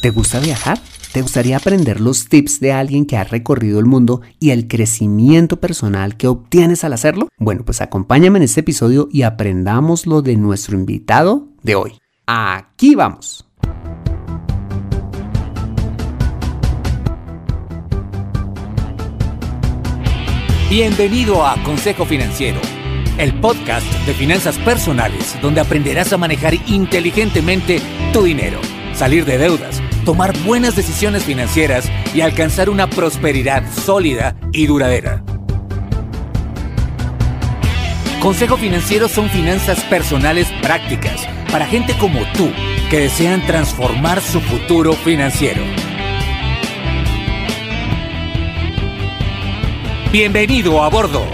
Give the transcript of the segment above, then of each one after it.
¿Te gusta viajar? ¿Te gustaría aprender los tips de alguien que ha recorrido el mundo y el crecimiento personal que obtienes al hacerlo? Bueno, pues acompáñame en este episodio y aprendamos lo de nuestro invitado de hoy. Aquí vamos. Bienvenido a Consejo Financiero, el podcast de finanzas personales donde aprenderás a manejar inteligentemente tu dinero, salir de deudas, tomar buenas decisiones financieras y alcanzar una prosperidad sólida y duradera. Consejo Financiero son finanzas personales prácticas para gente como tú que desean transformar su futuro financiero. Bienvenido a bordo.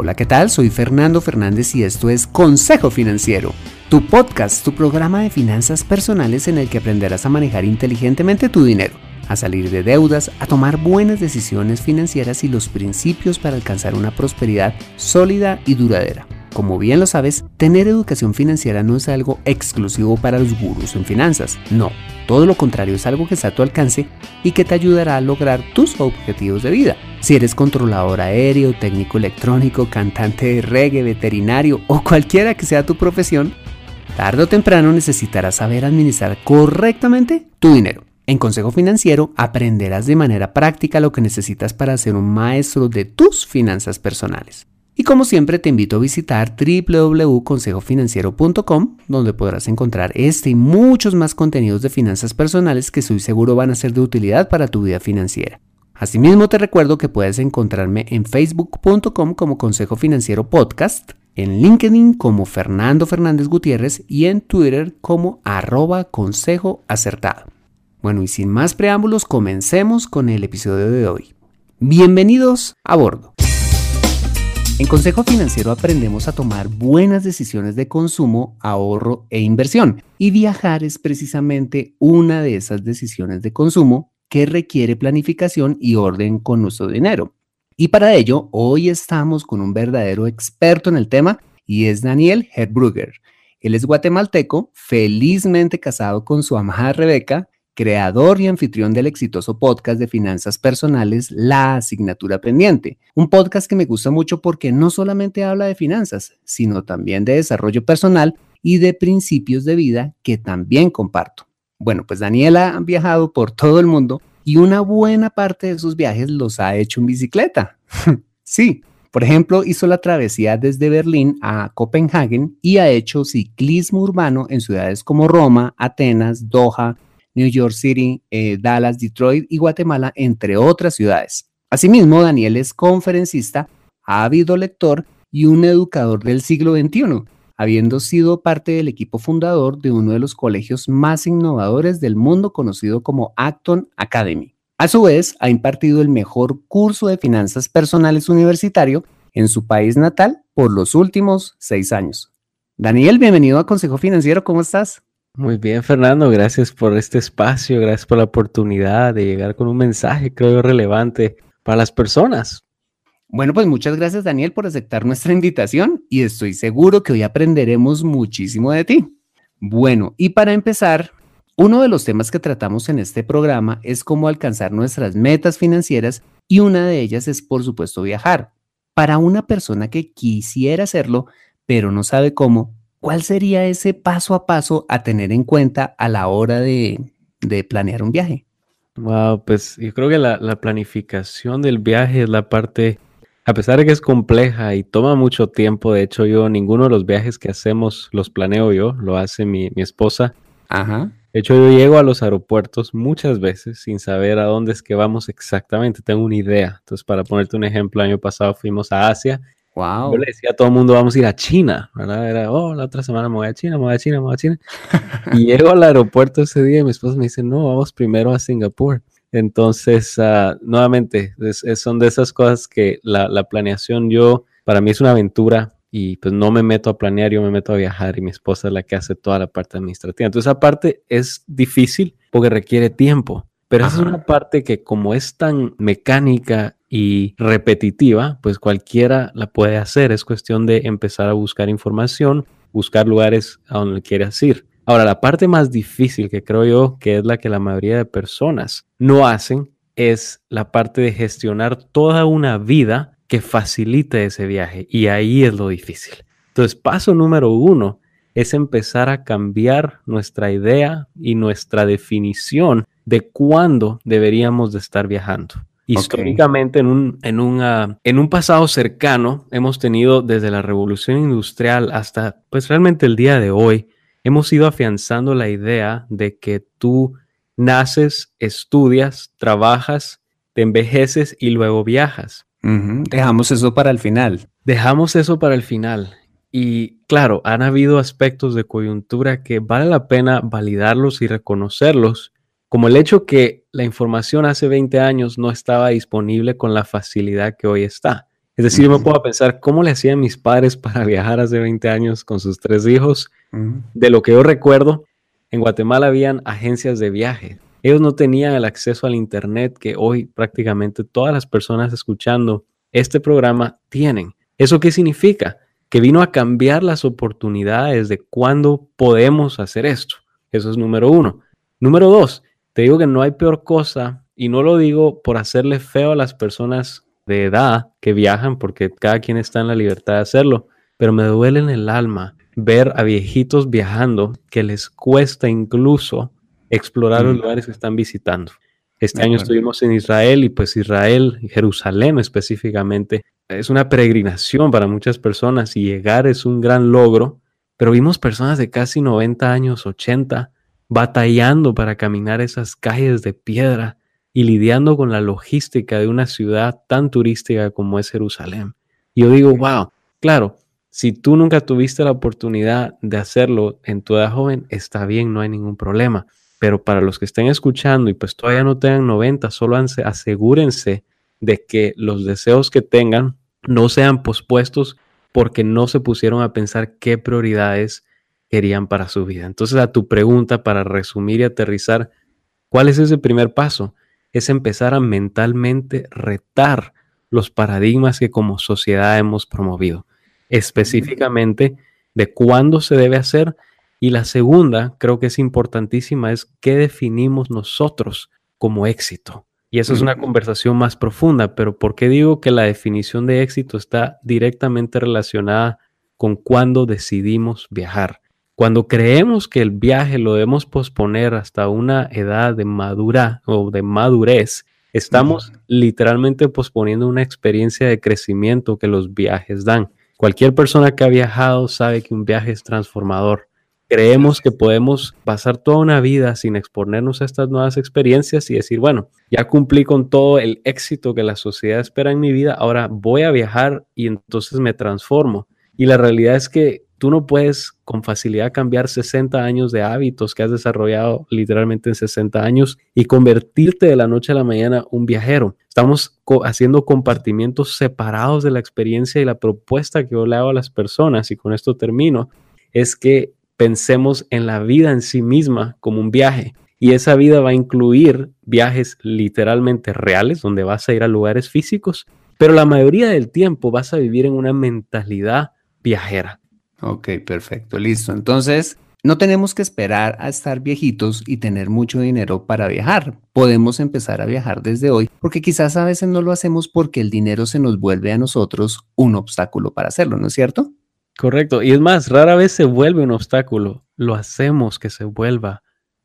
Hola, ¿qué tal? Soy Fernando Fernández y esto es Consejo Financiero, tu podcast, tu programa de finanzas personales en el que aprenderás a manejar inteligentemente tu dinero, a salir de deudas, a tomar buenas decisiones financieras y los principios para alcanzar una prosperidad sólida y duradera. Como bien lo sabes, tener educación financiera no es algo exclusivo para los gurús en finanzas. No, todo lo contrario es algo que está a tu alcance y que te ayudará a lograr tus objetivos de vida. Si eres controlador aéreo, técnico electrónico, cantante de reggae, veterinario o cualquiera que sea tu profesión, tarde o temprano necesitarás saber administrar correctamente tu dinero. En Consejo Financiero aprenderás de manera práctica lo que necesitas para ser un maestro de tus finanzas personales. Y como siempre te invito a visitar www.consejofinanciero.com donde podrás encontrar este y muchos más contenidos de finanzas personales que estoy seguro van a ser de utilidad para tu vida financiera. Asimismo te recuerdo que puedes encontrarme en facebook.com como Consejo Financiero Podcast, en LinkedIn como Fernando Fernández Gutiérrez y en Twitter como arroba consejo acertado. Bueno y sin más preámbulos comencemos con el episodio de hoy. Bienvenidos a bordo. En Consejo Financiero aprendemos a tomar buenas decisiones de consumo, ahorro e inversión. Y viajar es precisamente una de esas decisiones de consumo que requiere planificación y orden con nuestro dinero. Y para ello, hoy estamos con un verdadero experto en el tema y es Daniel Herbrugger. Él es guatemalteco, felizmente casado con su amada Rebeca creador y anfitrión del exitoso podcast de finanzas personales La Asignatura Pendiente, un podcast que me gusta mucho porque no solamente habla de finanzas, sino también de desarrollo personal y de principios de vida que también comparto. Bueno, pues Daniela ha viajado por todo el mundo y una buena parte de sus viajes los ha hecho en bicicleta. sí, por ejemplo, hizo la travesía desde Berlín a Copenhague y ha hecho ciclismo urbano en ciudades como Roma, Atenas, Doha, New York City, eh, Dallas, Detroit y Guatemala, entre otras ciudades. Asimismo, Daniel es conferencista, ávido lector y un educador del siglo XXI, habiendo sido parte del equipo fundador de uno de los colegios más innovadores del mundo conocido como Acton Academy. A su vez, ha impartido el mejor curso de finanzas personales universitario en su país natal por los últimos seis años. Daniel, bienvenido a Consejo Financiero, ¿cómo estás? Muy bien, Fernando, gracias por este espacio, gracias por la oportunidad de llegar con un mensaje, creo relevante para las personas. Bueno, pues muchas gracias, Daniel, por aceptar nuestra invitación y estoy seguro que hoy aprenderemos muchísimo de ti. Bueno, y para empezar, uno de los temas que tratamos en este programa es cómo alcanzar nuestras metas financieras y una de ellas es, por supuesto, viajar. Para una persona que quisiera hacerlo, pero no sabe cómo, ¿cuál sería ese paso a paso a tener en cuenta a la hora de, planear un viaje? Wow, pues yo creo que la, planificación del viaje es la parte, a pesar de que es compleja y toma mucho tiempo, de hecho yo ninguno de los viajes que hacemos los planeo yo, lo hace mi, mi esposa. Ajá. De hecho yo llego a los aeropuertos muchas veces sin saber a dónde es que vamos exactamente, tengo una idea. Entonces para ponerte un ejemplo, año pasado fuimos a Asia Wow. Yo le decía a todo el mundo, vamos a ir a China, ¿verdad? Era, oh, la otra semana me voy a China, me voy a China, me voy a China. y llego al aeropuerto ese día y mi esposa me dice, no, vamos primero a Singapur. Entonces, uh, nuevamente, son de esas cosas que la, la, planeación yo, para mí es una aventura y pues no me meto a planear, yo me meto a viajar y mi esposa es la que hace toda la parte administrativa. Entonces, esa parte es difícil porque requiere tiempo. Pero esa es una parte que como es tan mecánica y repetitiva, pues cualquiera la puede hacer. Es cuestión de empezar a buscar información, buscar lugares a donde quieras ir. Ahora, la parte más difícil que creo yo que es la que la mayoría de personas no hacen es la parte de gestionar toda una vida que facilite ese viaje. Y ahí es lo difícil. Entonces, paso número uno es empezar a cambiar nuestra idea y nuestra definición de cuándo deberíamos de estar viajando. Históricamente, en un, en, en un pasado cercano, hemos tenido desde la revolución industrial hasta, pues realmente el día de hoy, hemos ido afianzando la idea de que tú naces, estudias, trabajas, te envejeces y luego viajas. Dejamos eso para el final. Dejamos eso para el final. Y claro, han habido aspectos de coyuntura que vale la pena validarlos y reconocerlos, como el hecho que la información hace 20 años no estaba disponible con la facilidad que hoy está. Es decir, yo me puedo pensar cómo le hacían mis padres para viajar hace 20 años con sus tres hijos. De lo que yo recuerdo, en Guatemala habían agencias de viaje. Ellos no tenían el acceso al Internet que hoy prácticamente todas las personas escuchando este programa tienen. ¿Eso qué significa? Que vino a cambiar las oportunidades de cuándo podemos hacer esto. Eso es número uno. Número dos, te digo que no hay peor cosa, y no lo digo por hacerle feo a las personas de edad que viajan, porque cada quien está en la libertad de hacerlo, pero me duele en el alma ver a viejitos viajando que les cuesta incluso explorar los mm. lugares que están visitando. Este año estuvimos en Israel y pues Israel, Jerusalén específicamente, es una peregrinación para muchas personas y llegar es un gran logro, pero vimos personas de casi 90 años, 80, batallando para caminar esas calles de piedra y lidiando con la logística de una ciudad tan turística como es Jerusalén. Y yo digo, wow, claro, si tú nunca tuviste la oportunidad de hacerlo en tu edad joven, está bien, no hay ningún problema. Pero para los que estén escuchando y pues todavía no tengan 90, solo asegúrense de que los deseos que tengan no sean pospuestos porque no se pusieron a pensar qué prioridades querían para su vida. Entonces, a tu pregunta, para resumir y aterrizar, ¿cuál es ese primer paso? Es empezar a mentalmente retar los paradigmas que como sociedad hemos promovido específicamente de cuándo se debe hacer. Y la segunda, creo que es importantísima, es qué definimos nosotros como éxito. Y eso es una conversación más profunda, pero ¿por qué digo que la definición de éxito está directamente relacionada con cuándo decidimos viajar? Cuando creemos que el viaje lo debemos posponer hasta una edad de madura o de madurez, estamos literalmente posponiendo una experiencia de crecimiento que los viajes dan. Cualquier persona que ha viajado sabe que un viaje es transformador. Creemos que podemos pasar toda una vida sin exponernos a estas nuevas experiencias y decir, bueno, ya cumplí con todo el éxito que la sociedad espera en mi vida, ahora voy a viajar y entonces me transformo. Y la realidad es que tú no puedes con facilidad cambiar 60 años de hábitos que has desarrollado literalmente en 60 años y convertirte de la noche a la mañana un viajero. Estamos haciendo compartimientos separados de la experiencia y la propuesta que yo le hago a las personas, y con esto termino, es que pensemos en la vida en sí misma como un viaje. Y esa vida va a incluir viajes literalmente reales, donde vas a ir a lugares físicos, pero la mayoría del tiempo vas a vivir en una mentalidad viajera. Ok, perfecto, listo. Entonces, no tenemos que esperar a estar viejitos y tener mucho dinero para viajar. Podemos empezar a viajar desde hoy, porque quizás a veces no lo hacemos porque el dinero se nos vuelve a nosotros un obstáculo para hacerlo, ¿no es cierto? Correcto. Y es más, rara vez se vuelve un obstáculo. Lo hacemos que se vuelva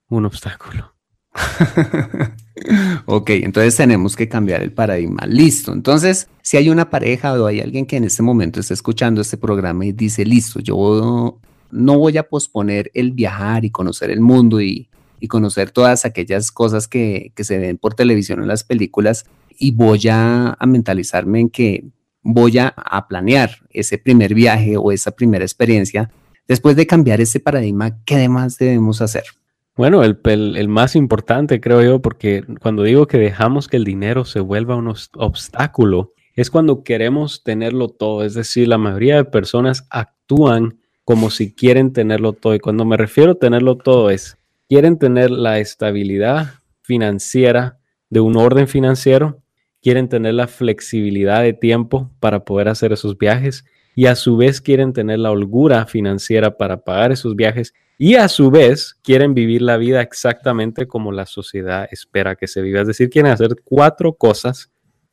un obstáculo. ok, entonces tenemos que cambiar el paradigma. Listo. Entonces, si hay una pareja o hay alguien que en este momento está escuchando este programa y dice, listo, yo no voy a posponer el viajar y conocer el mundo y, conocer todas aquellas cosas que, se ven por televisión en las películas y voy a, mentalizarme en que voy a, a planear ese primer viaje o esa primera experiencia. Después de cambiar ese paradigma, ¿qué demás debemos hacer? Bueno, el, el, más importante creo yo, porque cuando digo que dejamos que el dinero se vuelva un obstáculo, es cuando queremos tenerlo todo. Es decir, la mayoría de personas actúan como si quieren tenerlo todo. Y cuando me refiero a tenerlo todo es, quieren tener la estabilidad financiera de un orden financiero, quieren tener la flexibilidad de tiempo para poder hacer esos viajes y a su vez quieren tener la holgura financiera para pagar esos viajes y a su vez quieren vivir la vida exactamente como la sociedad espera que se viva. Es decir, quieren hacer cuatro cosas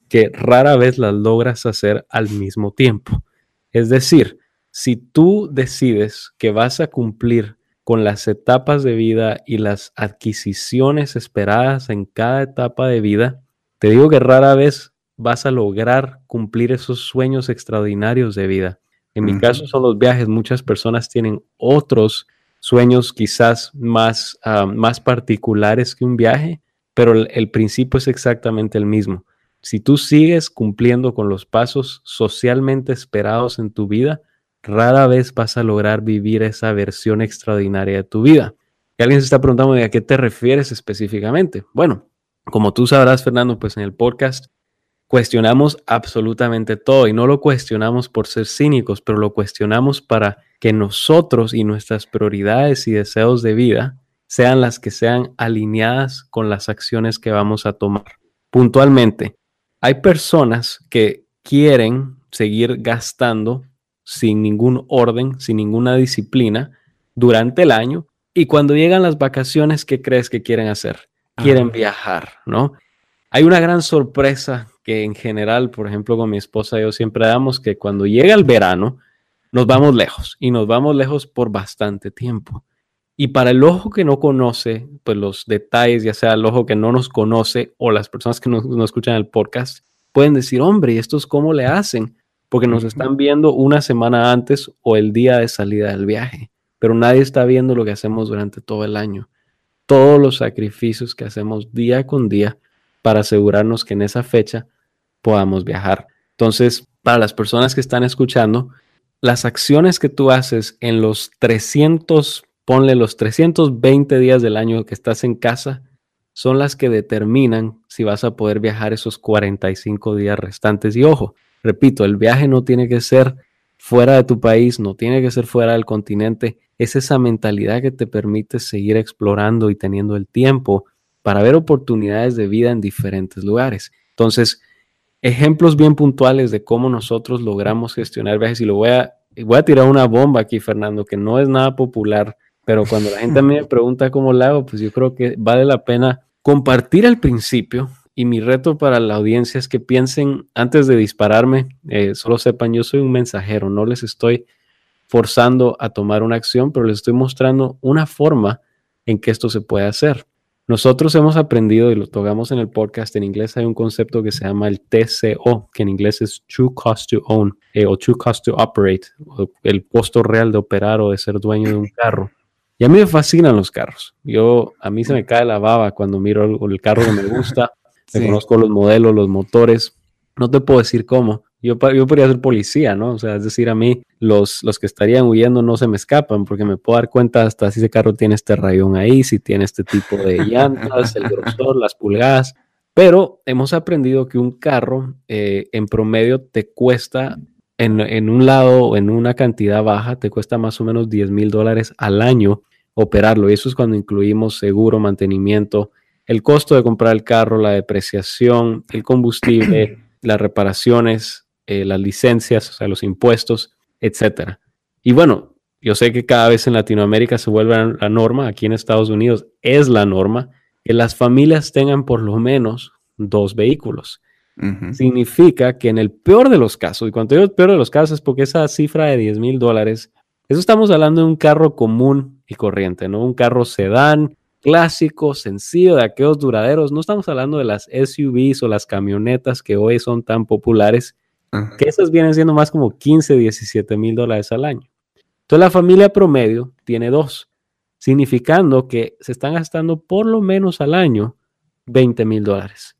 que rara vez las logras hacer al mismo tiempo. Es decir, si tú decides que vas a cumplir con las etapas de vida y las adquisiciones esperadas en cada etapa de vida, te digo que rara vez vas a lograr cumplir esos sueños extraordinarios de vida. En mi caso son los viajes. Muchas personas tienen otros sueños quizás más, ah, más particulares que un viaje, pero el, principio es exactamente el mismo. Si tú sigues cumpliendo con los pasos socialmente esperados en tu vida, rara vez vas a lograr vivir esa versión extraordinaria de tu vida. Y alguien se está preguntando a qué te refieres específicamente. Bueno, como tú sabrás, Fernando, pues en el podcast cuestionamos absolutamente todo y no lo cuestionamos por ser cínicos, pero lo cuestionamos para que nosotros y nuestras prioridades y deseos de vida sean las que sean alineadas con las acciones que vamos a tomar. Puntualmente, hay personas que quieren seguir gastando sin ningún orden, sin ninguna disciplina durante el año y cuando llegan las vacaciones, ¿qué crees que quieren hacer? Quieren viajar, ¿no? Hay una gran sorpresa que en general, por ejemplo, con mi esposa yo siempre damos que cuando llega el verano, nos vamos lejos y nos vamos lejos por bastante tiempo. Y para el ojo que no conoce, pues los detalles, ya sea el ojo que no nos conoce o las personas que no, escuchan el podcast, pueden decir, hombre, ¿y estos cómo le hacen? Porque nos están viendo una semana antes o el día de salida del viaje, pero nadie está viendo lo que hacemos durante todo el año. Todos los sacrificios que hacemos día con día para asegurarnos que en esa fecha podamos viajar. Entonces, para las personas que están escuchando, las acciones que tú haces en los 300, ponle los 320 días del año que estás en casa, son las que determinan si vas a poder viajar esos 45 días restantes. Y ojo, repito, el viaje no tiene que ser fuera de tu país, no tiene que ser fuera del continente. Es esa mentalidad que te permite seguir explorando y teniendo el tiempo para ver oportunidades de vida en diferentes lugares. Entonces, ejemplos bien puntuales de cómo nosotros logramos gestionar viajes y lo voy a, voy a tirar una bomba aquí, Fernando, que no es nada popular, pero cuando la gente me pregunta cómo lo hago, pues yo creo que vale la pena compartir al principio y mi reto para la audiencia es que piensen antes de dispararme, eh, solo sepan, yo soy un mensajero, no les estoy forzando a tomar una acción, pero les estoy mostrando una forma en que esto se puede hacer. Nosotros hemos aprendido y lo tocamos en el podcast, en inglés hay un concepto que se llama el TCO, que en inglés es True Cost to Own eh, o True Cost to Operate, el costo real de operar o de ser dueño de un carro. Y a mí me fascinan los carros. Yo, a mí se me cae la baba cuando miro el, carro que me gusta, me conozco los modelos, los motores. No te puedo decir cómo, yo, yo podría ser policía, ¿no? O sea, es decir, a mí los, los que estarían huyendo no se me escapan porque me puedo dar cuenta hasta si ese carro tiene este rayón ahí, si tiene este tipo de llantas, el grosor, las pulgadas. Pero hemos aprendido que un carro eh, en promedio te cuesta en, en, un lado o en una cantidad baja, te cuesta más o menos 10 mil dólares al año operarlo. Y eso es cuando incluimos seguro, mantenimiento, el costo de comprar el carro, la depreciación, el combustible, las reparaciones, eh, las licencias, o sea, los impuestos, etcétera. Y bueno, yo sé que cada vez en Latinoamérica se vuelve la norma, aquí en Estados Unidos es la norma, que las familias tengan por lo menos dos vehículos. Significa que en el peor de los casos, y cuando digo el peor de los casos es porque esa cifra de 10 mil dólares, eso estamos hablando de un carro común y corriente, ¿no? Un carro sedán, clásico, sencillo, de aquellos duraderos. No estamos hablando de las SUVs o las camionetas que hoy son tan populares que esas vienen siendo más como 15, 17 mil dólares al año. Entonces la familia promedio tiene dos, significando que se están gastando por lo menos al año 20 mil dólares.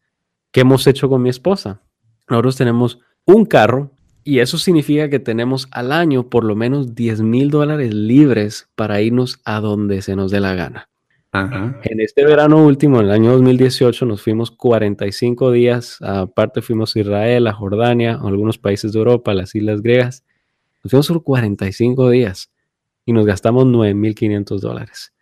¿Qué hemos hecho con mi esposa? Nosotros tenemos un carro y eso significa que tenemos al año por lo menos 10 mil dólares libres para irnos a donde se nos dé la gana. En este verano último, en el año 2018, nos fuimos 45 días. Aparte, fuimos a Israel, a Jordania, a algunos países de Europa, a las islas griegas. Nos fuimos por 45 días y nos gastamos 9.500 dólares.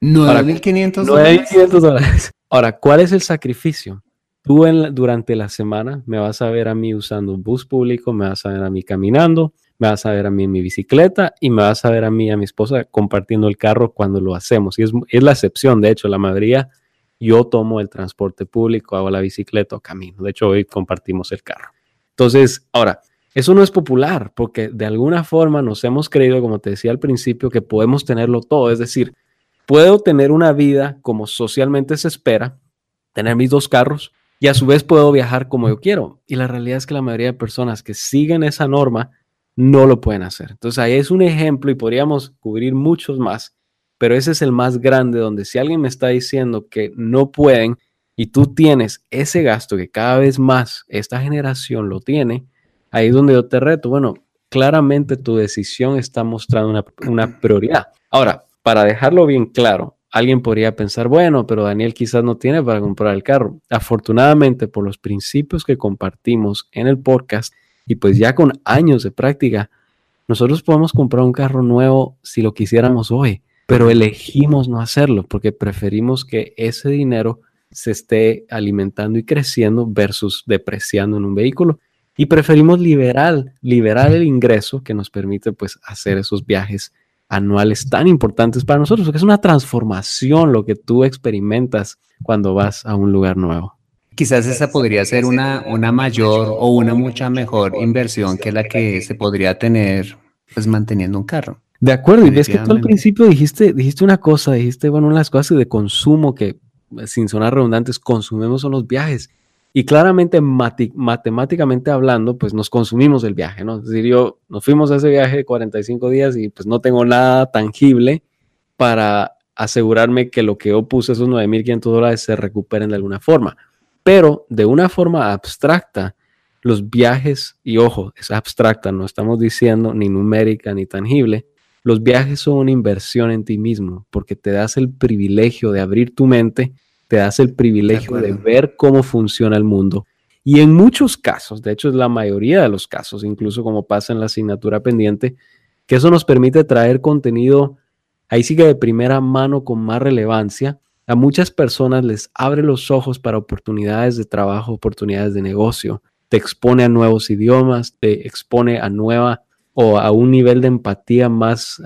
9.500 dólares. dólares. Ahora, ¿cuál es el sacrificio? Tú durante la semana me vas a ver a mí usando un bus público, me vas a ver a mí caminando, me vas a ver a mí en mi bicicleta y me vas a ver a mí a mi esposa compartiendo el carro cuando lo hacemos. Y es, es la excepción, de hecho, la mayoría yo tomo el transporte público, hago la bicicleta o camino. De hecho, hoy compartimos el carro. Entonces, ahora, eso no es popular porque de alguna forma nos hemos creído, como te decía al principio, que podemos tenerlo todo. Es decir, puedo tener una vida como socialmente se espera, tener mis dos carros, y a su vez puedo viajar como yo quiero. Y la realidad es que la mayoría de personas que siguen esa norma no lo pueden hacer. Entonces ahí es un ejemplo y podríamos cubrir muchos más, pero ese es el más grande donde si alguien me está diciendo que no pueden y tú tienes ese gasto que cada vez más esta generación lo tiene, ahí es donde yo te reto, bueno, claramente tu decisión está mostrando una, una prioridad. Ahora, para dejarlo bien claro, alguien podría pensar, bueno, pero Daniel quizás no tiene para comprar el carro. Afortunadamente, por los principios que compartimos en el podcast y pues ya con años de práctica, nosotros podemos comprar un carro nuevo si lo quisiéramos hoy, pero elegimos no hacerlo porque preferimos que ese dinero se esté alimentando y creciendo versus depreciando en un vehículo. Y preferimos liberar, liberar el ingreso que nos permite pues hacer esos viajes anuales tan importantes para nosotros, porque es una transformación lo que tú experimentas cuando vas a un lugar nuevo. Quizás esa podría ser una, una mayor o una mucha mejor inversión que la que se podría tener pues manteniendo un carro. De acuerdo, y ves que tú al principio dijiste, dijiste una cosa, dijiste, bueno, una de las cosas de consumo que, sin sonar redundantes, consumimos son los viajes. Y claramente, matemáticamente hablando, pues nos consumimos el viaje, ¿no? Es decir, yo nos fuimos a ese viaje de 45 días y pues no tengo nada tangible para asegurarme que lo que yo puse, esos 9.500 dólares, se recuperen de alguna forma. Pero de una forma abstracta, los viajes, y ojo, es abstracta, no estamos diciendo ni numérica ni tangible, los viajes son una inversión en ti mismo porque te das el privilegio de abrir tu mente te das el privilegio de, ver cómo funciona el mundo. Y en muchos casos, de hecho es la mayoría de los casos, incluso como pasa en la asignatura pendiente, que eso nos permite traer contenido, ahí sí que de primera mano con más relevancia. A muchas personas les abre los ojos para oportunidades de trabajo, oportunidades de negocio, te expone a nuevos idiomas, te expone a nueva o a un nivel de empatía más,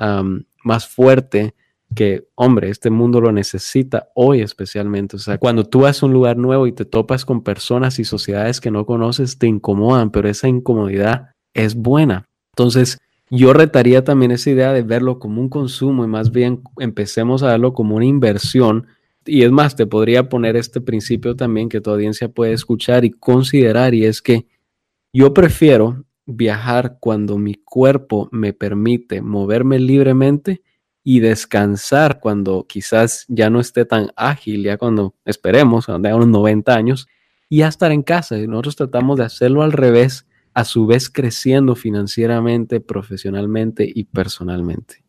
más fuerte que, hombre, este mundo lo necesita hoy especialmente. O sea, cuando tú vas a un lugar nuevo y te topas con personas y sociedades que no conoces, te incomodan, pero esa incomodidad es buena. Entonces, yo retaría también esa idea de verlo como un consumo y más bien empecemos a verlo como una inversión. Y es más, te podría poner este principio también que tu audiencia puede escuchar y considerar, y es que yo prefiero viajar cuando mi cuerpo me permite moverme libremente y descansar cuando quizás ya no esté tan ágil, ya cuando esperemos, cuando tenga unos 90 años, y ya estar en casa. Y nosotros tratamos de hacerlo al revés, a su vez creciendo financieramente, profesionalmente y personalmente.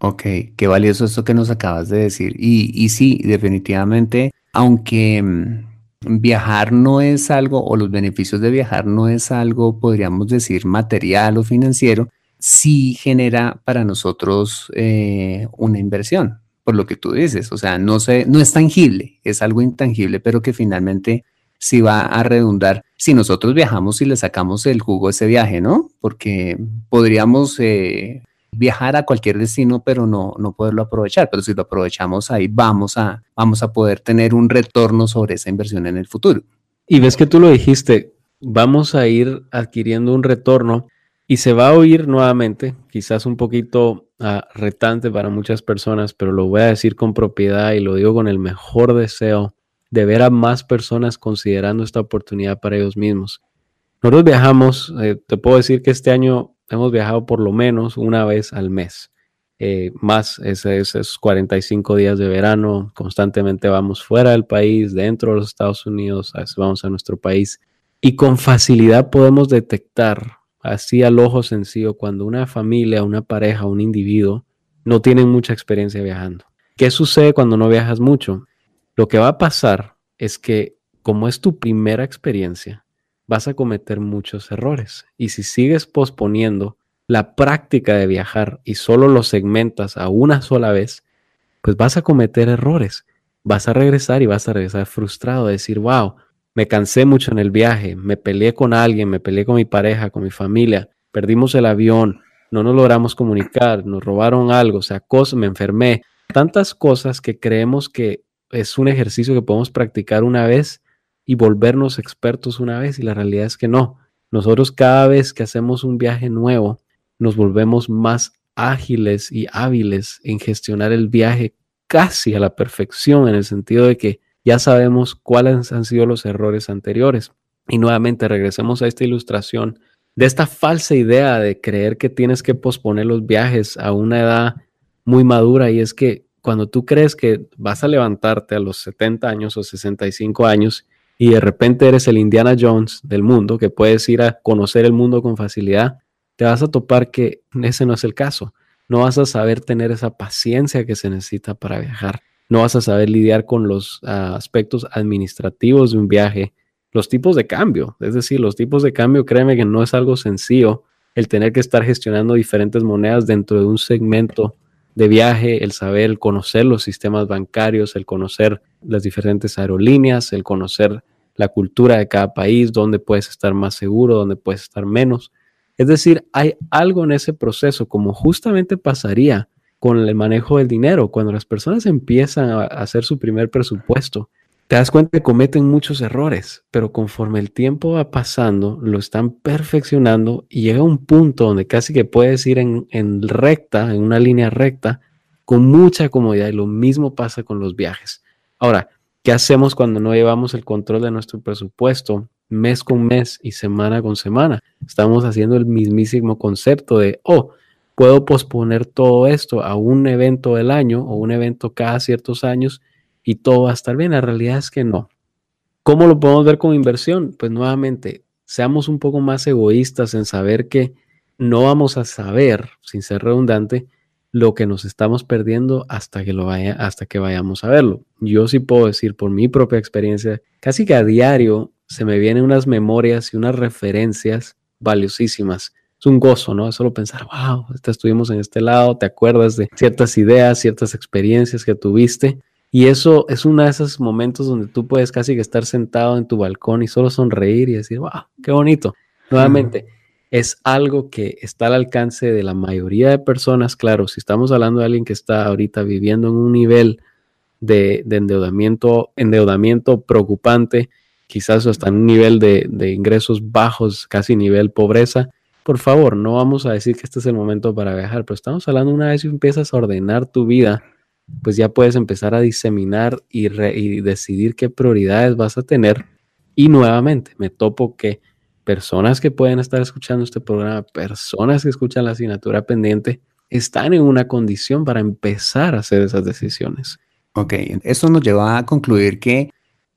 Ok, qué valioso esto que nos acabas de decir. Y, y sí, definitivamente, aunque mm, viajar no es algo, o los beneficios de viajar no es algo, podríamos decir, material o financiero, sí genera para nosotros eh, una inversión, por lo que tú dices. O sea, no, se, no es tangible, es algo intangible, pero que finalmente sí va a redundar si nosotros viajamos y le sacamos el jugo a ese viaje, ¿no? Porque podríamos eh, viajar a cualquier destino, pero no, no poderlo aprovechar. Pero si lo aprovechamos ahí, vamos a, vamos a poder tener un retorno sobre esa inversión en el futuro. Y ves que tú lo dijiste, vamos a ir adquiriendo un retorno y se va a oír nuevamente, quizás un poquito ah, retante para muchas personas, pero lo voy a decir con propiedad y lo digo con el mejor deseo de ver a más personas considerando esta oportunidad para ellos mismos. Nosotros viajamos, eh, te puedo decir que este año hemos viajado por lo menos una vez al mes. Eh, más esos 45 días de verano, constantemente vamos fuera del país, dentro de los Estados Unidos, a vamos a nuestro país y con facilidad podemos detectar así al ojo sencillo cuando una familia, una pareja, un individuo no tienen mucha experiencia viajando. ¿Qué sucede cuando no viajas mucho? Lo que va a pasar es que como es tu primera experiencia, vas a cometer muchos errores. Y si sigues posponiendo la práctica de viajar y solo lo segmentas a una sola vez, pues vas a cometer errores. Vas a regresar y vas a regresar frustrado, a decir, wow, me cansé mucho en el viaje, me peleé con alguien, me peleé con mi pareja, con mi familia, perdimos el avión, no nos logramos comunicar, nos robaron algo, o sea, me enfermé, tantas cosas que creemos que es un ejercicio que podemos practicar una vez y volvernos expertos una vez y la realidad es que no. Nosotros cada vez que hacemos un viaje nuevo, nos volvemos más ágiles y hábiles en gestionar el viaje casi a la perfección en el sentido de que ya sabemos cuáles han sido los errores anteriores. Y nuevamente regresemos a esta ilustración de esta falsa idea de creer que tienes que posponer los viajes a una edad muy madura y es que cuando tú crees que vas a levantarte a los 70 años o 65 años y de repente eres el Indiana Jones del mundo, que puedes ir a conocer el mundo con facilidad, te vas a topar que ese no es el caso. No vas a saber tener esa paciencia que se necesita para viajar no vas a saber lidiar con los ah, aspectos administrativos de un viaje, los tipos de cambio, es decir, los tipos de cambio, créeme que no es algo sencillo el tener que estar gestionando diferentes monedas dentro de un segmento de viaje, el saber, conocer los sistemas bancarios, el conocer las diferentes aerolíneas, el conocer la cultura de cada país, dónde puedes estar más seguro, dónde puedes estar menos. Es decir, hay algo en ese proceso, como justamente pasaría con el manejo del dinero. Cuando las personas empiezan a hacer su primer presupuesto, te das cuenta que cometen muchos errores, pero conforme el tiempo va pasando, lo están perfeccionando y llega un punto donde casi que puedes ir en, en recta, en una línea recta, con mucha comodidad. Y lo mismo pasa con los viajes. Ahora, ¿qué hacemos cuando no llevamos el control de nuestro presupuesto mes con mes y semana con semana? Estamos haciendo el mismísimo concepto de, oh, puedo posponer todo esto a un evento del año o un evento cada ciertos años y todo va a estar bien. La realidad es que no. ¿Cómo lo podemos ver como inversión? Pues nuevamente, seamos un poco más egoístas en saber que no vamos a saber, sin ser redundante, lo que nos estamos perdiendo hasta que lo vaya, hasta que vayamos a verlo. Yo sí puedo decir por mi propia experiencia, casi que a diario se me vienen unas memorias y unas referencias valiosísimas es un gozo, ¿no? Es solo pensar, wow, estuvimos en este lado, te acuerdas de ciertas ideas, ciertas experiencias que tuviste. Y eso es uno de esos momentos donde tú puedes casi que estar sentado en tu balcón y solo sonreír y decir, wow, qué bonito. Nuevamente, es algo que está al alcance de la mayoría de personas. Claro, si estamos hablando de alguien que está ahorita viviendo en un nivel de, endeudamiento, endeudamiento preocupante, quizás hasta en un nivel de, ingresos bajos, casi nivel pobreza, por favor, no vamos a decir que este es el momento para viajar, pero estamos hablando una vez que empiezas a ordenar tu vida, pues ya puedes empezar a diseminar y, decidir qué prioridades vas a tener. Y nuevamente, me topo que personas que pueden estar escuchando este programa, personas que escuchan la asignatura pendiente, están en una condición para empezar a hacer esas decisiones. Ok, eso nos lleva a concluir que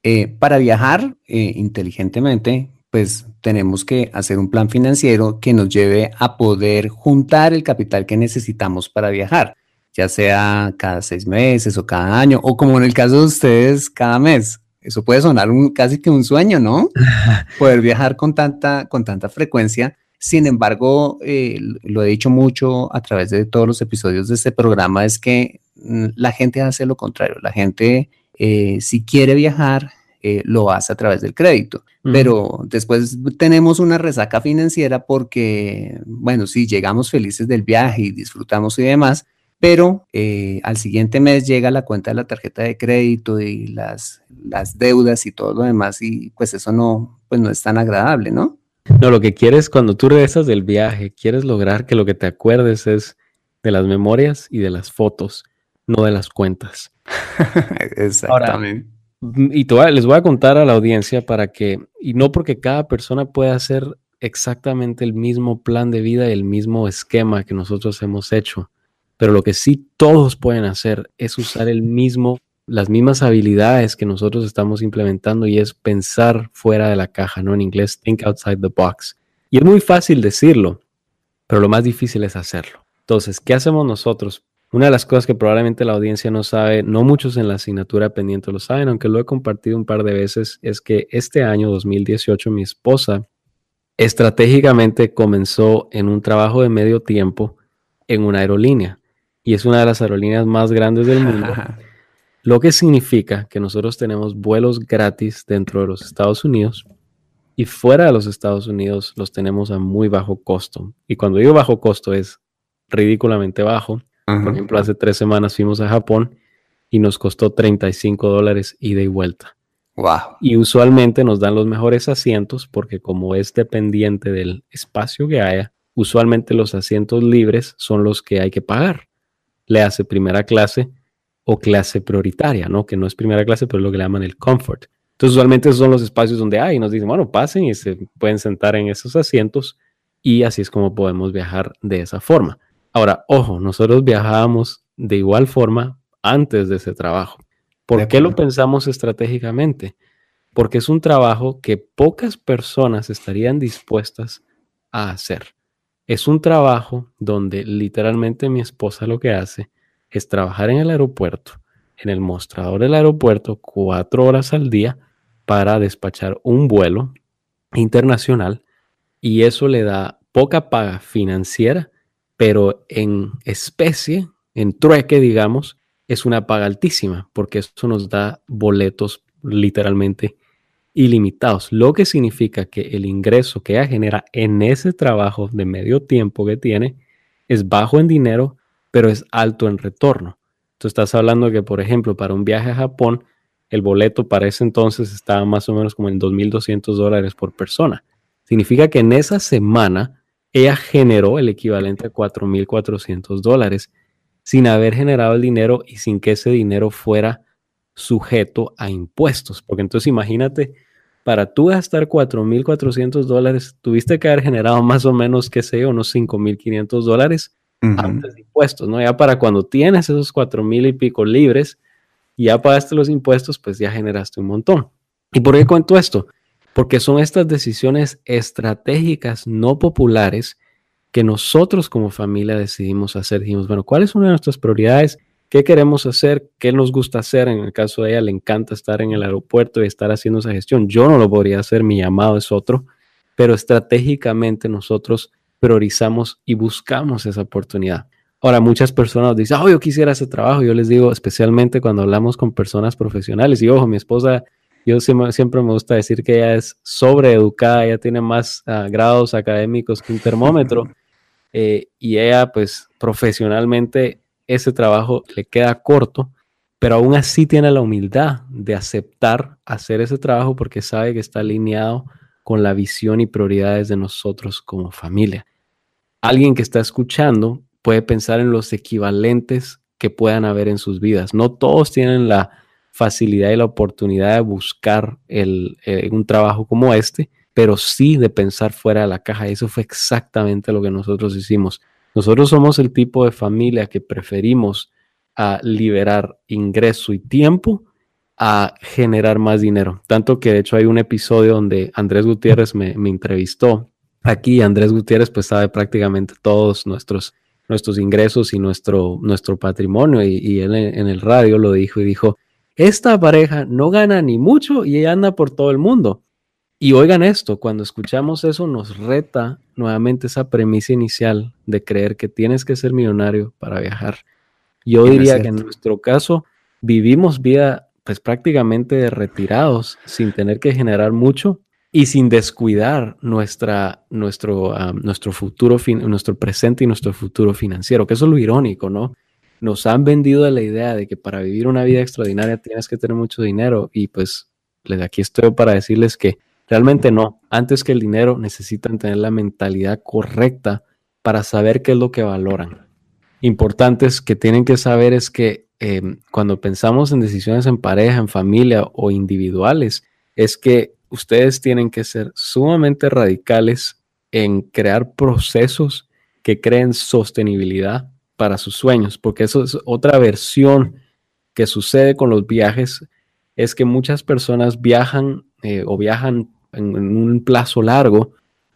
eh, para viajar eh, inteligentemente, pues tenemos que hacer un plan financiero que nos lleve a poder juntar el capital que necesitamos para viajar, ya sea cada seis meses o cada año, o como en el caso de ustedes, cada mes. Eso puede sonar un, casi que un sueño, ¿no? Poder viajar con tanta, con tanta frecuencia. Sin embargo, eh, lo he dicho mucho a través de todos los episodios de este programa, es que mm, la gente hace lo contrario. La gente, eh, si quiere viajar, eh, lo hace a través del crédito. Pero después tenemos una resaca financiera porque, bueno, sí, llegamos felices del viaje y disfrutamos y demás, pero eh, al siguiente mes llega la cuenta de la tarjeta de crédito y las, las deudas y todo lo demás y pues eso no, pues no es tan agradable, ¿no? No, lo que quieres cuando tú regresas del viaje, quieres lograr que lo que te acuerdes es de las memorias y de las fotos, no de las cuentas. Exactamente. Y les voy a contar a la audiencia para que, y no porque cada persona pueda hacer exactamente el mismo plan de vida y el mismo esquema que nosotros hemos hecho, pero lo que sí todos pueden hacer es usar el mismo, las mismas habilidades que nosotros estamos implementando y es pensar fuera de la caja, ¿no? En inglés, think outside the box. Y es muy fácil decirlo, pero lo más difícil es hacerlo. Entonces, ¿qué hacemos nosotros? Una de las cosas que probablemente la audiencia no sabe, no muchos en la asignatura pendiente lo saben, aunque lo he compartido un par de veces, es que este año 2018 mi esposa estratégicamente comenzó en un trabajo de medio tiempo en una aerolínea y es una de las aerolíneas más grandes del mundo. lo que significa que nosotros tenemos vuelos gratis dentro de los Estados Unidos y fuera de los Estados Unidos los tenemos a muy bajo costo. Y cuando digo bajo costo es ridículamente bajo. Por ejemplo, hace tres semanas fuimos a Japón y nos costó 35 dólares ida y vuelta. Wow. Y usualmente nos dan los mejores asientos porque como es dependiente del espacio que haya, usualmente los asientos libres son los que hay que pagar. Le hace primera clase o clase prioritaria, ¿no? Que no es primera clase, pero es lo que le llaman el comfort. Entonces, usualmente esos son los espacios donde hay y nos dicen, bueno, pasen y se pueden sentar en esos asientos y así es como podemos viajar de esa forma. Ahora, ojo, nosotros viajábamos de igual forma antes de ese trabajo. ¿Por qué lo pensamos estratégicamente? Porque es un trabajo que pocas personas estarían dispuestas a hacer. Es un trabajo donde literalmente mi esposa lo que hace es trabajar en el aeropuerto, en el mostrador del aeropuerto, cuatro horas al día para despachar un vuelo internacional y eso le da poca paga financiera, pero en especie, en trueque, digamos, es una paga altísima porque eso nos da boletos literalmente ilimitados, lo que significa que el ingreso que ella genera en ese trabajo de medio tiempo que tiene es bajo en dinero, pero es alto en retorno. Tú estás hablando que, por ejemplo, para un viaje a Japón, el boleto para ese entonces estaba más o menos como en 2.200 dólares por persona. Significa que en esa semana ella generó el equivalente a 4.400 dólares sin haber generado el dinero y sin que ese dinero fuera sujeto a impuestos. Porque entonces imagínate, para tú gastar 4.400 dólares, tuviste que haber generado más o menos, qué sé yo, unos 5.500 dólares antes de impuestos, ¿no? Ya para cuando tienes esos 4.000 y pico libres y ya pagaste los impuestos, pues ya generaste un montón. ¿Y por qué cuento esto? Porque son estas decisiones estratégicas no populares que nosotros como familia decidimos hacer. Dijimos, bueno, ¿cuál es una de nuestras prioridades? ¿Qué queremos hacer? ¿Qué nos gusta hacer? En el caso de ella, le encanta estar en el aeropuerto y estar haciendo esa gestión. Yo no lo podría hacer, mi llamado es otro, pero estratégicamente nosotros priorizamos y buscamos esa oportunidad. Ahora, muchas personas dicen, oh, yo quisiera ese trabajo. Yo les digo, especialmente cuando hablamos con personas profesionales, y ojo, mi esposa, yo siempre, me gusta decir que ella es sobreeducada, ella tiene más ah, grados académicos que un termómetro. Eh, y ella pues profesionalmente ese trabajo le queda corto, pero aún así tiene la humildad de aceptar hacer ese trabajo porque sabe que está alineado con la visión y prioridades de nosotros como familia. Alguien que está escuchando puede pensar en los equivalentes que puedan haber en sus vidas. No todos tienen la facilidad y la oportunidad de buscar el, eh, un trabajo como este, pero sí de pensar fuera de la caja. Eso fue exactamente lo que nosotros hicimos. Nosotros somos el tipo de familia que preferimos a liberar ingreso y tiempo a generar más dinero. Tanto que de hecho hay un episodio donde Andrés Gutiérrez me, entrevistó. Aquí Andrés Gutiérrez pues sabe prácticamente todos nuestros, nuestros ingresos y nuestro, nuestro patrimonio y, él en el radio lo dijo y dijo, esta pareja no gana ni mucho y ella anda por todo el mundo. Y oigan esto, cuando escuchamos eso nos reta nuevamente esa premisa inicial de creer que tienes que ser millonario para viajar. Yo diría que en nuestro caso vivimos vida pues prácticamente retirados sin tener que generar mucho y sin descuidar nuestra, nuestro, nuestro futuro, nuestro presente y nuestro futuro financiero, que eso es lo irónico, ¿no? Nos han vendido la idea de que para vivir una vida extraordinaria tienes que tener mucho dinero y pues aquí estoy para decirles que Realmente no. Antes que el dinero necesitan tener la mentalidad correcta para saber qué es lo que valoran. Importantes que tienen que saber es que em, cuando pensamos en decisiones en pareja, en familia o individuales, es que ustedes tienen que ser sumamente radicales en crear procesos que creen sostenibilidad para sus sueños, porque eso es otra versión que sucede con los viajes, es que muchas personas viajan eh, o viajan en, un plazo largo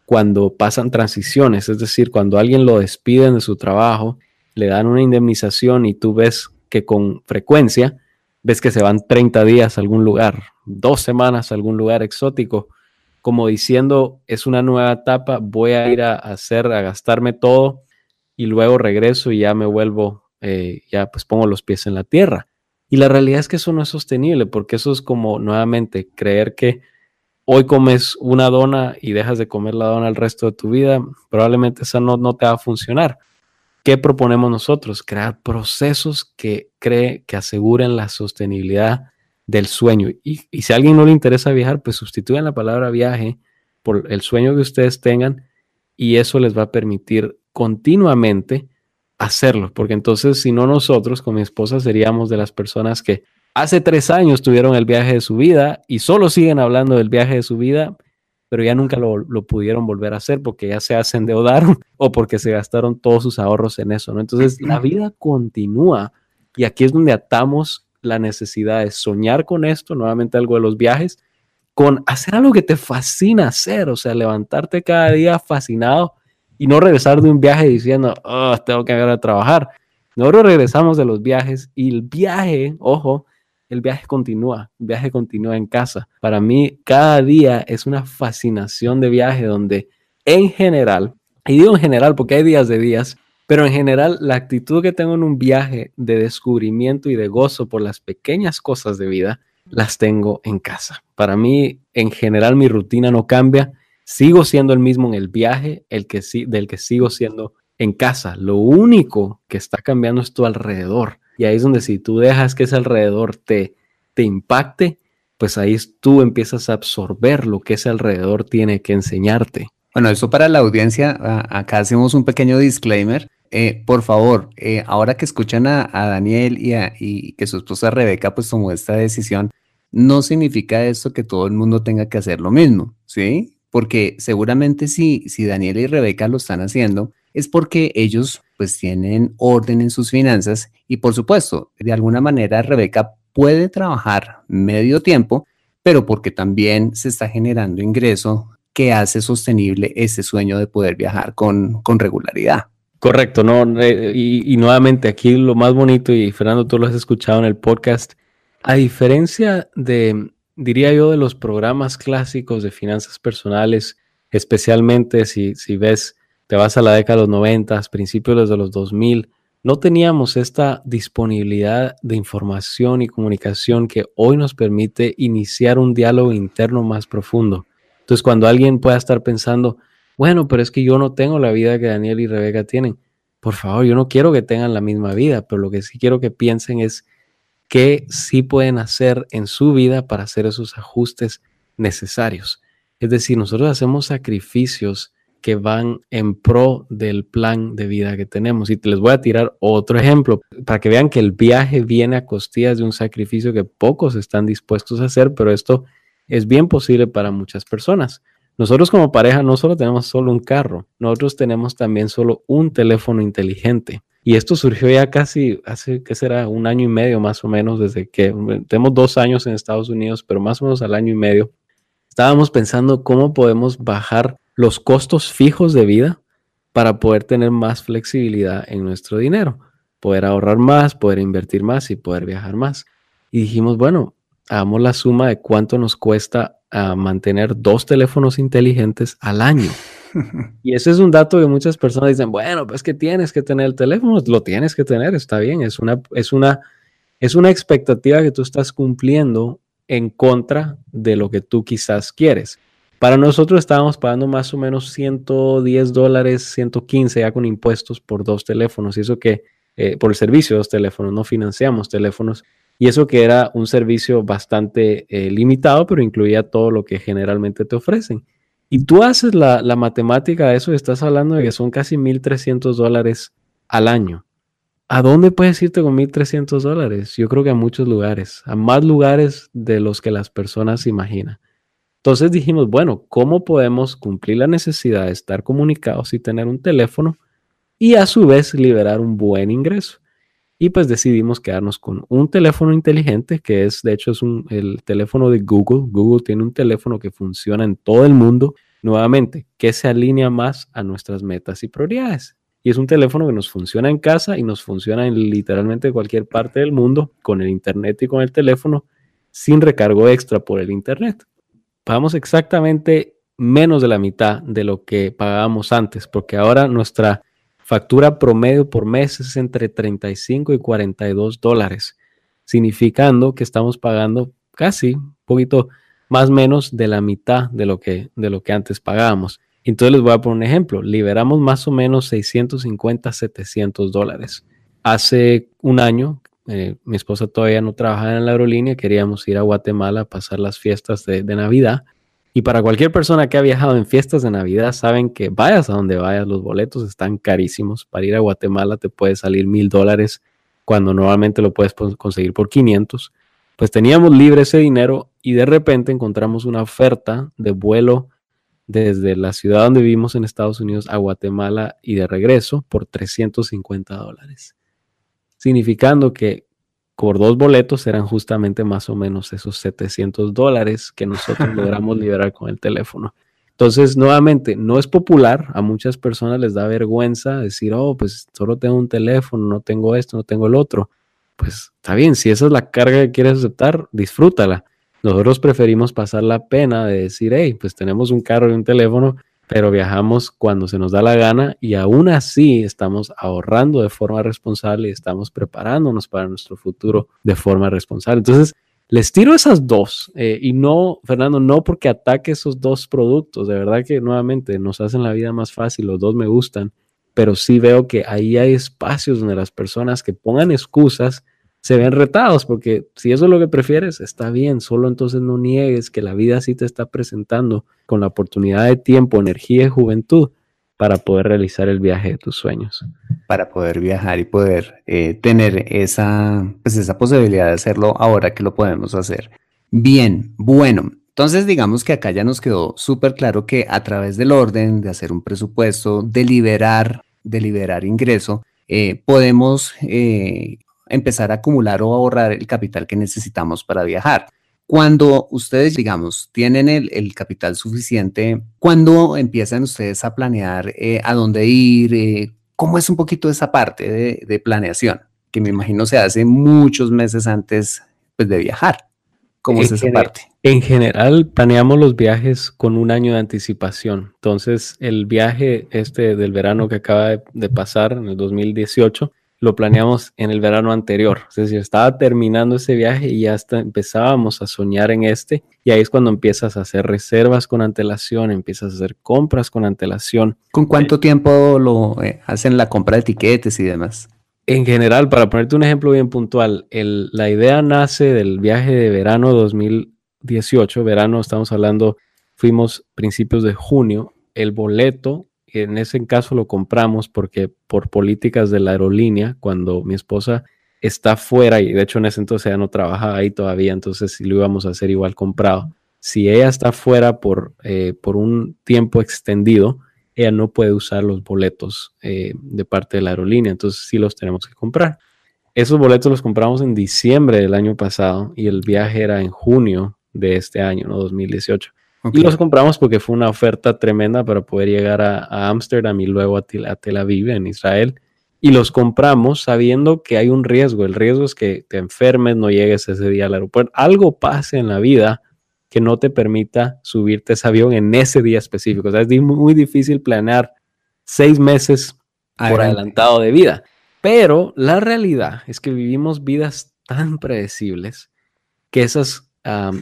cuando pasan transiciones, es decir, cuando alguien lo despiden de su trabajo, le dan una indemnización y tú ves que con frecuencia ves que se van 30 días a algún lugar, dos semanas a algún lugar exótico, como diciendo, es una nueva etapa, voy a ir a, hacer, a gastarme todo y luego regreso y ya me vuelvo, eh, ya pues pongo los pies en la tierra. Y la realidad es que eso no es sostenible, porque eso es como nuevamente creer que hoy comes una dona y dejas de comer la dona el resto de tu vida, probablemente esa no, no te va a funcionar. ¿Qué proponemos nosotros? Crear procesos que cree que aseguren la sostenibilidad del sueño. Y, si a alguien no le interesa viajar, pues sustituyan la palabra viaje por el sueño que ustedes tengan y eso les va a permitir continuamente hacerlo, porque entonces si no nosotros con mi esposa seríamos de las personas que hace tres años tuvieron el viaje de su vida y solo siguen hablando del viaje de su vida, pero ya nunca lo, pudieron volver a hacer porque ya se endeudaron o porque se gastaron todos sus ahorros en eso, ¿no? Entonces la vida continúa y aquí es donde atamos la necesidad de soñar con esto, nuevamente algo de los viajes, con hacer algo que te fascina hacer, o sea, levantarte cada día fascinado y no regresar de un viaje diciendo, oh, tengo que ir a trabajar. Nosotros regresamos de los viajes y el viaje, ojo, el viaje continúa, el viaje continúa en casa. Para mí, cada día es una fascinación de viaje donde en general, y digo en general porque hay días de días, pero en general la actitud que tengo en un viaje de descubrimiento y de gozo por las pequeñas cosas de vida, las tengo en casa. Para mí, en general, mi rutina no cambia Sigo siendo el mismo en el viaje, el que del que sigo siendo en casa. Lo único que está cambiando es tu alrededor. Y ahí es donde si tú dejas que ese alrededor te, te impacte, pues ahí tú empiezas a absorber lo que ese alrededor tiene que enseñarte. Bueno, eso para la audiencia, acá hacemos un pequeño disclaimer. Eh, por favor, eh, ahora que escuchan a, Daniel y, y, que su esposa Rebeca pues tomó esta decisión, no significa esto que todo el mundo tenga que hacer lo mismo, ¿sí? Porque seguramente si, si Daniela y Rebeca lo están haciendo, es porque ellos pues tienen orden en sus finanzas y por supuesto, de alguna manera Rebeca puede trabajar medio tiempo, pero porque también se está generando ingreso que hace sostenible ese sueño de poder viajar con, con regularidad. Correcto, no, y, y, nuevamente aquí lo más bonito, y Fernando, tú lo has escuchado en el podcast, a diferencia de, diría yo, de los programas clásicos de finanzas personales, especialmente si, ves, te vas a la década de los 90, principios de los 2000, no teníamos esta disponibilidad de información y comunicación que hoy nos permite iniciar un diálogo interno más profundo. Entonces, cuando alguien pueda estar pensando, bueno, pero es que yo no tengo la vida que Daniel y Rebeca tienen, por favor, yo no quiero que tengan la misma vida, pero lo que sí quiero que piensen es qué sí pueden hacer en su vida para hacer esos ajustes necesarios. Es decir, nosotros hacemos sacrificios que van en pro del plan de vida que tenemos. Y les voy a tirar otro ejemplo para que vean que el viaje viene a costillas de un sacrificio que pocos están dispuestos a hacer, pero esto es bien posible para muchas personas. Nosotros como pareja no solo tenemos solo un carro, nosotros tenemos también solo un teléfono inteligente. Y esto surgió ya casi hace, ¿qué será? Un año y medio más o menos, desde que tenemos dos años en Estados Unidos, pero más o menos al año y medio. Estábamos pensando cómo podemos bajar los costos fijos de vida para poder tener más flexibilidad en nuestro dinero, poder ahorrar más, poder invertir más y poder viajar más. Y dijimos, bueno, hagamos la suma de cuánto nos cuesta ah, mantener dos teléfonos inteligentes al año. y ese es un dato que muchas personas dicen, bueno, pues que tienes que tener el teléfono, lo tienes que tener, está bien, es una, es una, es una expectativa que tú estás cumpliendo en contra de lo que tú quizás quieres. Para nosotros estábamos pagando más o menos 110 dólares, 115 ya con impuestos por dos teléfonos. Y eso que, eh, por el servicio de dos teléfonos, no financiamos teléfonos. Y eso que era un servicio bastante eh, limitado, pero incluía todo lo que generalmente te ofrecen. Y tú haces la, matemática de eso estás hablando de que son casi 1.300 dólares al año. ¿A dónde puedes irte con 1.300 dólares? Yo creo que a muchos lugares, a más lugares de los que las personas imaginan. Entonces dijimos, bueno, ¿cómo podemos cumplir la necesidad de estar comunicados y tener un teléfono y a su vez liberar un buen ingreso? Y pues decidimos quedarnos con un teléfono inteligente, que es, de hecho, es un, el teléfono de Google. Google tiene un teléfono que funciona en todo el mundo. Nuevamente, que se alinea más a nuestras metas y prioridades. Y es un teléfono que nos funciona en casa y nos funciona en literalmente cualquier parte del mundo con el Internet y con el teléfono sin recargo extra por el Internet. Pagamos exactamente menos de la mitad de lo que pagábamos antes, porque ahora nuestra Factura promedio por mes es entre 35 y 42 dólares. significando que estamos pagando casi un poquito más o menos de la mitad de lo que, de lo que antes pagábamos. Entonces les voy a poner un ejemplo. Liberamos más o menos 650, 700 dólares. Hace un año, eh, mi esposa todavía no trabajaba en la aerolínea, queríamos ir a Guatemala a pasar las fiestas de, de Navidad. Y para cualquier persona que ha viajado en fiestas de Navidad, saben que vayas a donde vayas, los boletos están carísimos. Para ir a Guatemala te puede salir mil dólares cuando normalmente lo puedes conseguir por 500. Pues teníamos libre ese dinero y de repente encontramos una oferta de vuelo desde la ciudad donde vivimos en Estados Unidos a Guatemala y de regreso por 350 dólares. Significando que por dos boletos eran justamente más o menos esos 700 dólares que nosotros logramos liberar con el teléfono. Entonces, nuevamente, no es popular, a muchas personas les da vergüenza decir, oh, pues solo tengo un teléfono, no tengo esto, no tengo el otro. Pues está bien, si esa es la carga que quieres aceptar, disfrútala. Nosotros preferimos pasar la pena de decir, hey, pues tenemos un carro y un teléfono, pero viajamos cuando se nos da la gana y aún así estamos ahorrando de forma responsable y estamos preparándonos para nuestro futuro de forma responsable. Entonces, les tiro esas dos eh, y no, Fernando, no porque ataque esos dos productos, de verdad que nuevamente nos hacen la vida más fácil, los dos me gustan, pero sí veo que ahí hay espacios donde las personas que pongan excusas se ven retados, porque si eso es lo que prefieres, está bien, solo entonces no niegues que la vida sí te está presentando con la oportunidad de tiempo, energía y juventud para poder realizar el viaje de tus sueños. Para poder viajar y poder eh, tener esa, pues esa posibilidad de hacerlo ahora que lo podemos hacer. Bien, bueno, entonces digamos que acá ya nos quedó súper claro que a través del orden de hacer un presupuesto, de liberar, de liberar ingreso, eh, podemos eh, empezar a acumular o ahorrar el capital que necesitamos para viajar. Cuando ustedes, digamos, tienen el, capital suficiente, ¿cuándo empiezan ustedes a planear eh, a dónde ir? Eh, ¿Cómo es un poquito esa parte de, planeación? Que me imagino se hace muchos meses antes pues, de viajar. ¿Cómo es esa parte? En general, planeamos los viajes con un año de anticipación. Entonces, el viaje este del verano que acaba de pasar, en el 2018, lo planeamos en el verano anterior. Es decir, estaba terminando ese viaje y ya hasta empezábamos a soñar en este. Y ahí es cuando empiezas a hacer reservas con antelación, empiezas a hacer compras con antelación. ¿Con cuánto tiempo lo eh, hacen la compra de etiquetes y demás? En general, para ponerte un ejemplo bien puntual, la idea nace del viaje de verano 2018. Verano, estamos hablando, fuimos principios de junio. El boleto en ese caso lo compramos porque por políticas de la aerolínea, cuando mi esposa está fuera y de hecho en ese entonces ella no trabajaba ahí todavía, entonces si lo íbamos a hacer igual comprado. Si ella está fuera por, eh, por un tiempo extendido, ella no puede usar los boletos eh, de parte de la aerolínea, entonces sí los tenemos que comprar. Esos boletos los compramos en diciembre del año pasado y el viaje era en junio de este año, ¿no? 2018. Y los compramos porque fue una oferta tremenda para poder llegar a Ámsterdam y luego a Tel, Aviv, en Israel. Y los compramos sabiendo que hay un riesgo. El riesgo es que te enfermes, no llegues ese día al aeropuerto. Algo pase en la vida que no te permita subirte ese avión en ese día específico. O sea, es muy difícil planear seis meses por adelantado de vida. Pero la realidad es que vivimos vidas tan predecibles que esas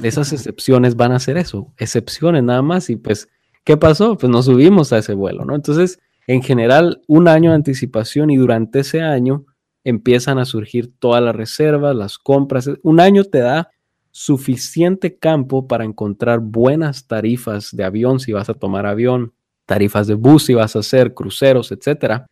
esas excepciones van a ser eso, excepciones nada más. Y pues, ¿qué pasó? Pues nos subimos a ese vuelo, ¿no? Entonces, en general, un año de anticipación y durante ese año empiezan a surgir todas las reservas, las compras. Un año te da suficiente campo para encontrar buenas tarifas de avión si vas a tomar avión, tarifas de bus si vas a hacer cruceros, etcétera.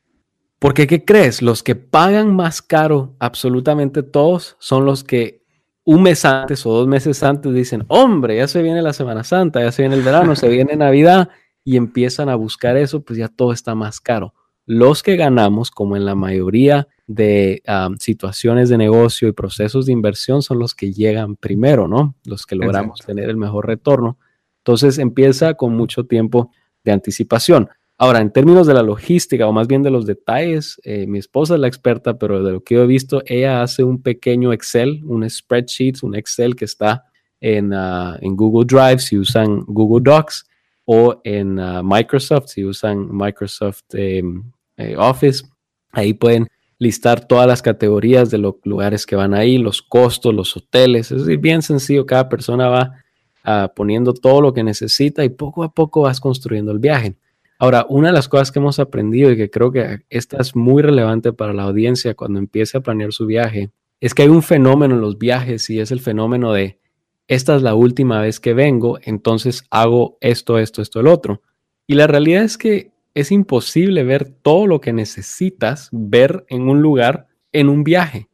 Porque, ¿qué crees? Los que pagan más caro absolutamente todos son los que un mes antes o dos meses antes dicen, hombre, ya se viene la Semana Santa, ya se viene el verano, se viene Navidad y empiezan a buscar eso, pues ya todo está más caro. Los que ganamos, como en la mayoría de situaciones de negocio y procesos de inversión, son los que llegan primero, ¿no? Los que logramos tener el mejor retorno. Entonces empieza con mucho tiempo de anticipación. Ahora, en términos de la logística o más bien de los detalles, eh, mi esposa es la experta, pero de lo que yo he visto, ella hace un pequeño Excel, un spreadsheet, un Excel que está en, ah, en Google Drive si usan Google Docs o en ah, Microsoft si usan Microsoft em, eh, Office. Ahí pueden listar todas las categorías de los lugares que van ahí, los costos, los hoteles. Es bien sencillo, cada persona va ah, poniendo todo lo que necesita y poco a poco vas construyendo el viaje. Ahora, una de las cosas que hemos aprendido y que creo que esta es muy relevante para la audiencia cuando empiece a planear su viaje, es que hay un fenómeno en los viajes y es el fenómeno de, esta es la última vez que vengo, entonces hago esto, esto, esto, el otro. Y la realidad es que es imposible ver todo lo que necesitas ver en un lugar en un viaje.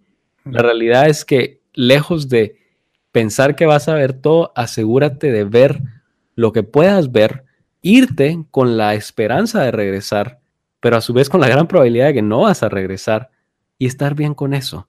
La realidad es que lejos de pensar que vas a ver todo, asegúrate de ver lo que puedas ver, irte con la esperanza de regresar, pero a su vez con la gran probabilidad de que no vas a regresar y estar bien con eso.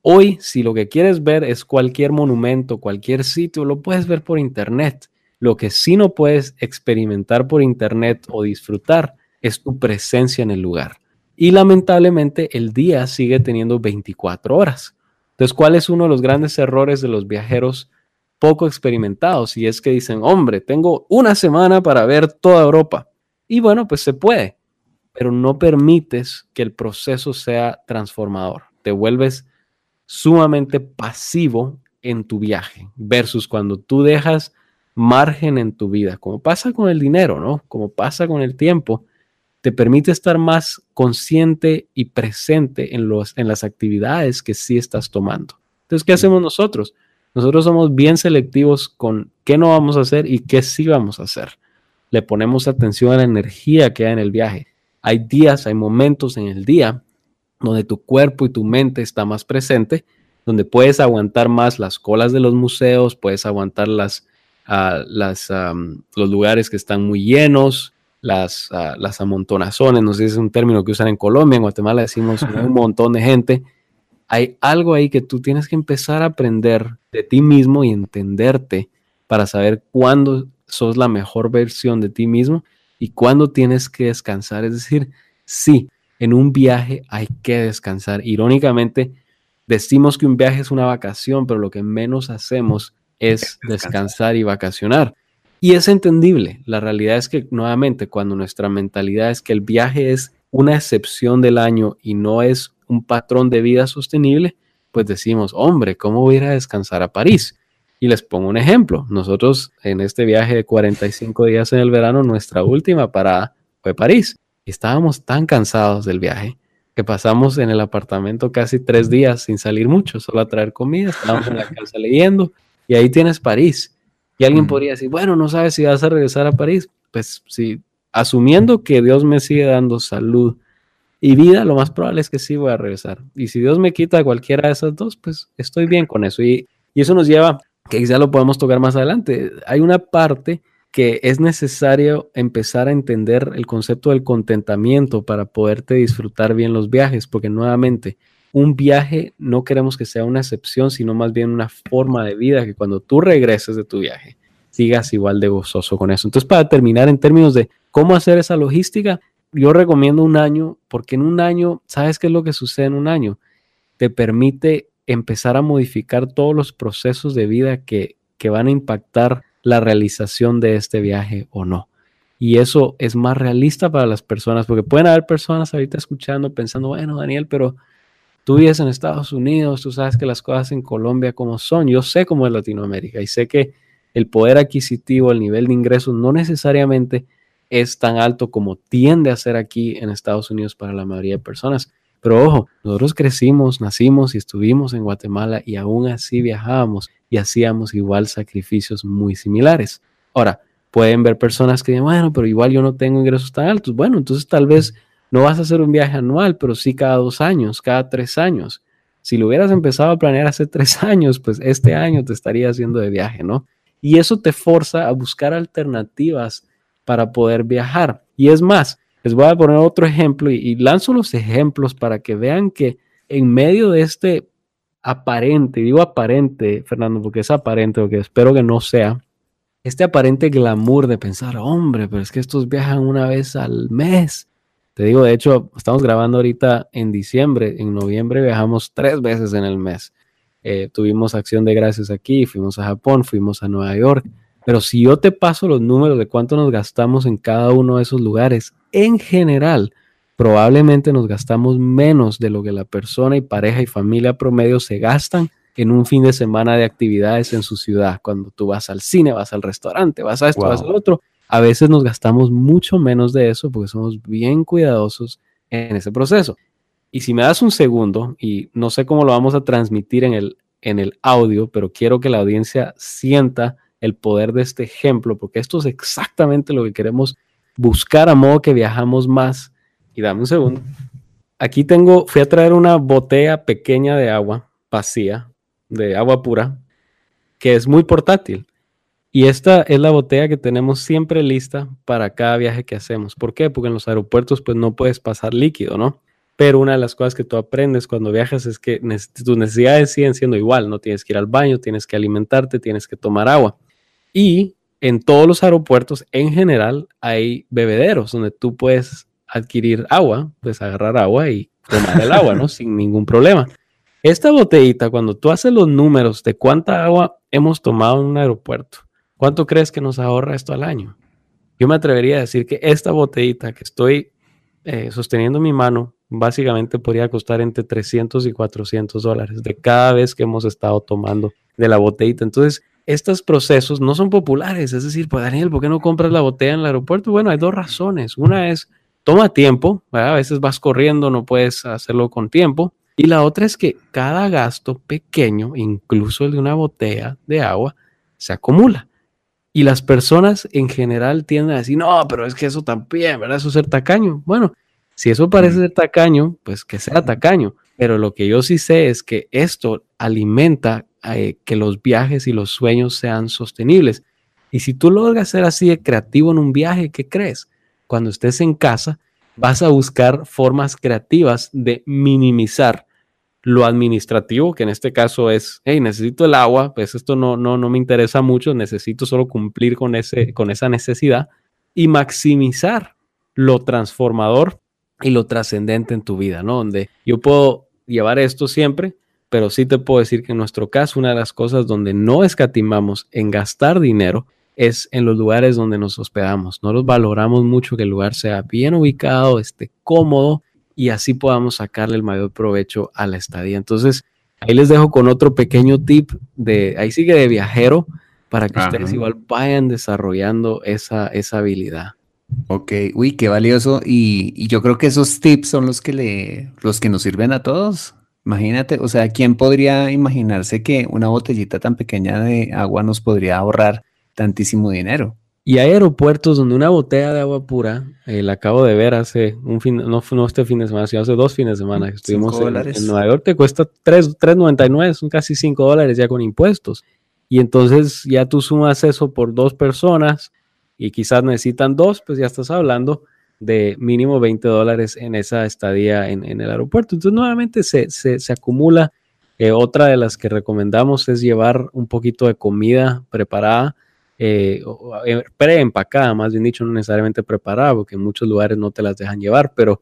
Hoy, si lo que quieres ver es cualquier monumento, cualquier sitio, lo puedes ver por internet. Lo que sí no puedes experimentar por internet o disfrutar es tu presencia en el lugar. Y lamentablemente el día sigue teniendo 24 horas. Entonces, ¿cuál es uno de los grandes errores de los viajeros poco experimentados? Y es que dicen, hombre, tengo una semana para ver toda Europa. Y bueno, pues se puede, pero no permites que el proceso sea transformador. Te vuelves sumamente pasivo en tu viaje versus cuando tú dejas margen en tu vida, como pasa con el dinero, ¿no? Como pasa con el tiempo te permite estar más consciente y presente en, los, en las actividades que sí estás tomando. Entonces, ¿qué hacemos nosotros? Nosotros somos bien selectivos con qué no vamos a hacer y qué sí vamos a hacer. Le ponemos atención a la energía que hay en el viaje. Hay días, hay momentos en el día donde tu cuerpo y tu mente está más presente, donde puedes aguantar más las colas de los museos, puedes aguantar las, las, los lugares que están muy llenos, las, uh, las amontonazones, no sé si es un término que usan en Colombia, en Guatemala decimos un montón de gente. Hay algo ahí que tú tienes que empezar a aprender de ti mismo y entenderte para saber cuándo sos la mejor versión de ti mismo y cuándo tienes que descansar. Es decir, sí, en un viaje hay que descansar. Irónicamente, decimos que un viaje es una vacación, pero lo que menos hacemos es descansar y vacacionar. Y es entendible. La realidad es que nuevamente cuando nuestra mentalidad es que el viaje es una excepción del año y no es un patrón de vida sostenible, pues decimos, hombre, ¿cómo voy a ir a descansar a París? Y les pongo un ejemplo. Nosotros en este viaje de 45 días en el verano, nuestra última parada fue París. Y estábamos tan cansados del viaje que pasamos en el apartamento casi tres días sin salir mucho, solo a traer comida, estábamos en la casa leyendo y ahí tienes París. Y alguien podría decir, bueno, no sabes si vas a regresar a París. Pues sí, asumiendo que Dios me sigue dando salud y vida, lo más probable es que sí voy a regresar. Y si Dios me quita cualquiera de esas dos, pues estoy bien con eso. Y, y eso nos lleva, que quizá lo podemos tocar más adelante. Hay una parte que es necesario empezar a entender el concepto del contentamiento para poderte disfrutar bien los viajes, porque nuevamente un viaje no queremos que sea una excepción, sino más bien una forma de vida que cuando tú regreses de tu viaje sigas igual de gozoso con eso. Entonces, para terminar en términos de cómo hacer esa logística, yo recomiendo un año, porque en un año, ¿sabes qué es lo que sucede en un año? Te permite empezar a modificar todos los procesos de vida que, que van a impactar la realización de este viaje o no. Y eso es más realista para las personas, porque pueden haber personas ahorita escuchando, pensando, bueno, Daniel, pero Tú vives en Estados Unidos, tú sabes que las cosas en Colombia como son, yo sé cómo es Latinoamérica y sé que el poder adquisitivo, el nivel de ingresos no necesariamente es tan alto como tiende a ser aquí en Estados Unidos para la mayoría de personas. Pero ojo, nosotros crecimos, nacimos y estuvimos en Guatemala y aún así viajábamos y hacíamos igual sacrificios muy similares. Ahora, pueden ver personas que dicen, bueno, pero igual yo no tengo ingresos tan altos. Bueno, entonces tal vez no vas a hacer un viaje anual, pero sí cada dos años, cada tres años. Si lo hubieras empezado a planear hace tres años, pues este año te estaría haciendo de viaje, ¿no? Y eso te forza a buscar alternativas para poder viajar. Y es más, les voy a poner otro ejemplo y, lanzo los ejemplos para que vean que en medio de este aparente, digo aparente, Fernando, porque es aparente, porque espero que no sea, este aparente glamour de pensar, hombre, pero es que estos viajan una vez al mes te digo, de hecho, estamos grabando ahorita en diciembre, en noviembre viajamos tres veces en el mes. Eh, tuvimos acción de gracias aquí, fuimos a Japón, fuimos a Nueva York. Pero si yo te paso los números de cuánto nos gastamos en cada uno de esos lugares, en general, probablemente nos gastamos menos de lo que la persona y pareja y familia promedio se gastan en un fin de semana de actividades en su ciudad. Cuando tú vas al cine, vas al restaurante, vas a esto, vas al otro, a veces nos gastamos mucho menos de eso porque somos bien cuidadosos en ese proceso. Y si me das un segundo, y no sé cómo lo vamos a transmitir en el, en el audio, pero quiero que la audiencia sienta el poder de este ejemplo, porque esto es exactamente lo que queremos buscar a modo que viajamos más y dame un segundo. Aquí tengo, fui a traer una botella pequeña de agua vacía, de agua pura, que es muy portátil. Y esta es la botella que tenemos siempre lista para cada viaje que hacemos. ¿Por qué? Porque en los aeropuertos pues no puedes pasar líquido, ¿no? Pero una de las cosas que tú aprendes cuando viajas es que tus necesidades siguen siendo igual, no tienes que ir al baño, tienes que alimentarte, tienes que tomar agua. Y en todos los aeropuertos en general hay bebederos donde tú puedes adquirir agua, pues agarrar agua y tomar el agua, ¿no? Sin ningún problema. Esta botellita, cuando tú haces los números de cuánta agua hemos tomado en un aeropuerto, ¿cuánto crees que nos ahorra esto al año? Yo me atrevería a decir que esta botellita que estoy eh, sosteniendo en mi mano, básicamente podría costar entre 300 y 400 dólares de cada vez que hemos estado tomando de la botellita. Entonces, estos procesos no son populares. Es decir, pues Daniel, ¿por qué no compras la botella en el aeropuerto? Bueno, hay dos razones. Una es toma tiempo, a veces vas corriendo, no puedes hacerlo con tiempo. Y la otra es que cada gasto pequeño, incluso el de una botella de agua, se acumula. Y las personas en general tienden a decir, no, pero es que eso también, ¿verdad? Eso es ser tacaño. Bueno, si eso parece ser tacaño, pues que sea tacaño. Pero lo que yo sí sé es que esto alimenta eh, que los viajes y los sueños sean sostenibles. Y si tú logras ser así de creativo en un viaje, ¿qué crees? cuando estés en casa, vas a buscar formas creativas de minimizar lo administrativo, que en este caso es, hey, necesito el agua, pues esto no, no, no me interesa mucho, necesito solo cumplir con, ese, con esa necesidad y maximizar lo transformador y lo trascendente en tu vida, ¿no? Donde yo puedo llevar esto siempre, pero sí te puedo decir que en nuestro caso, una de las cosas donde no escatimamos en gastar dinero es en los lugares donde nos hospedamos. No los valoramos mucho que el lugar sea bien ubicado, esté cómodo y así podamos sacarle el mayor provecho a la estadía. Entonces, ahí les dejo con otro pequeño tip de, ahí sigue de viajero, para que ustedes igual vayan desarrollando esa, esa habilidad. Ok, uy, qué valioso. Y, y, yo creo que esos tips son los que, le, los que nos sirven a todos. Imagínate, o sea, ¿quién podría imaginarse que una botellita tan pequeña de agua nos podría ahorrar tantísimo dinero. Y hay aeropuertos donde una botella de agua pura, eh, la acabo de ver hace un fin, no, no este fin de semana, sino hace dos fines de semana que estuvimos en, en, Nueva York, te cuesta 3.99, son casi 5 dólares ya con impuestos. Y entonces ya tú sumas eso por dos personas y quizás necesitan dos, pues ya estás hablando de mínimo 20 dólares en esa estadía en, en el aeropuerto. Entonces nuevamente se, se, se acumula. Eh, otra de las que recomendamos es llevar un poquito de comida preparada eh, eh, preempacada, más bien dicho, no necesariamente preparada, porque en muchos lugares no te las dejan llevar, pero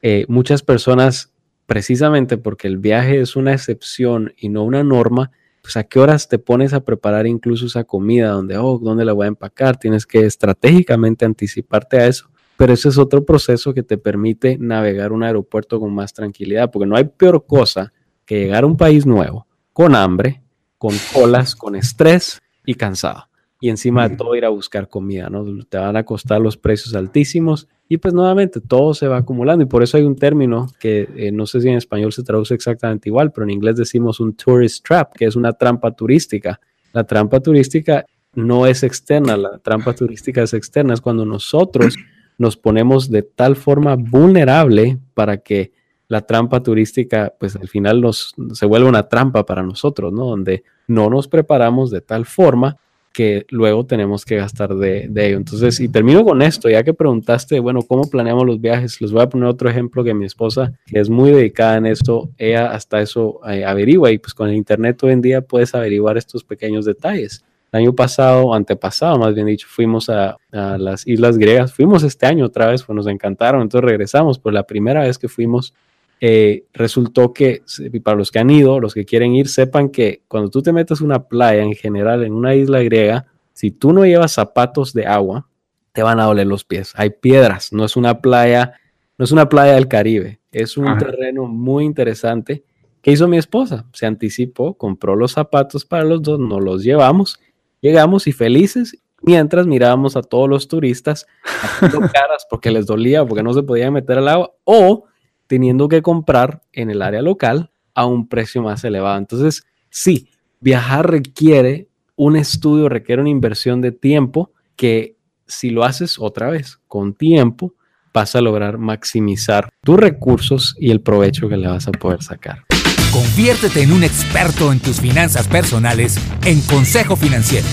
eh, muchas personas, precisamente porque el viaje es una excepción y no una norma, pues a qué horas te pones a preparar incluso esa comida, donde, oh, ¿dónde la voy a empacar? Tienes que estratégicamente anticiparte a eso. Pero ese es otro proceso que te permite navegar un aeropuerto con más tranquilidad, porque no hay peor cosa que llegar a un país nuevo, con hambre, con colas, con estrés y cansado y encima de todo ir a buscar comida, ¿no? Te van a costar los precios altísimos y pues nuevamente todo se va acumulando y por eso hay un término que eh, no sé si en español se traduce exactamente igual, pero en inglés decimos un tourist trap, que es una trampa turística. La trampa turística no es externa, la trampa turística es externa, es cuando nosotros nos ponemos de tal forma vulnerable para que la trampa turística, pues al final nos, se vuelve una trampa para nosotros, ¿no? Donde no nos preparamos de tal forma que luego tenemos que gastar de, ello. Entonces, y termino con esto, ya que preguntaste, bueno, ¿cómo planeamos los viajes? Les voy a poner otro ejemplo que mi esposa, que es muy dedicada en esto, ella hasta eso eh, averigua y pues con el Internet hoy en día puedes averiguar estos pequeños detalles. El año pasado, antepasado, más bien dicho, fuimos a, a, las Islas Griegas. Fuimos este año otra vez, pues nos encantaron. Entonces regresamos, por la primera vez que fuimos eh, resultó que, para los que han ido, los que quieren ir, sepan que cuando tú te metes una playa en general, en una isla griega, si tú no llevas zapatos de agua, te van a doler los pies. Hay piedras, no es una playa no es una playa del Caribe, es un terreno muy interesante. ¿Qué hizo mi esposa? Se anticipó, compró los zapatos para los dos, nos los llevamos, llegamos y felices, mientras mirábamos a todos los turistas haciendo caras porque les dolía, porque no se podían meter al agua, o teniendo que comprar en el área local a un precio más elevado. Entonces, sí, viajar requiere un estudio, requiere una inversión de tiempo que si lo haces otra vez con tiempo, vas a lograr maximizar tus recursos y el provecho que le vas a poder sacar. Conviértete en un experto en tus finanzas personales en Consejo Financiero.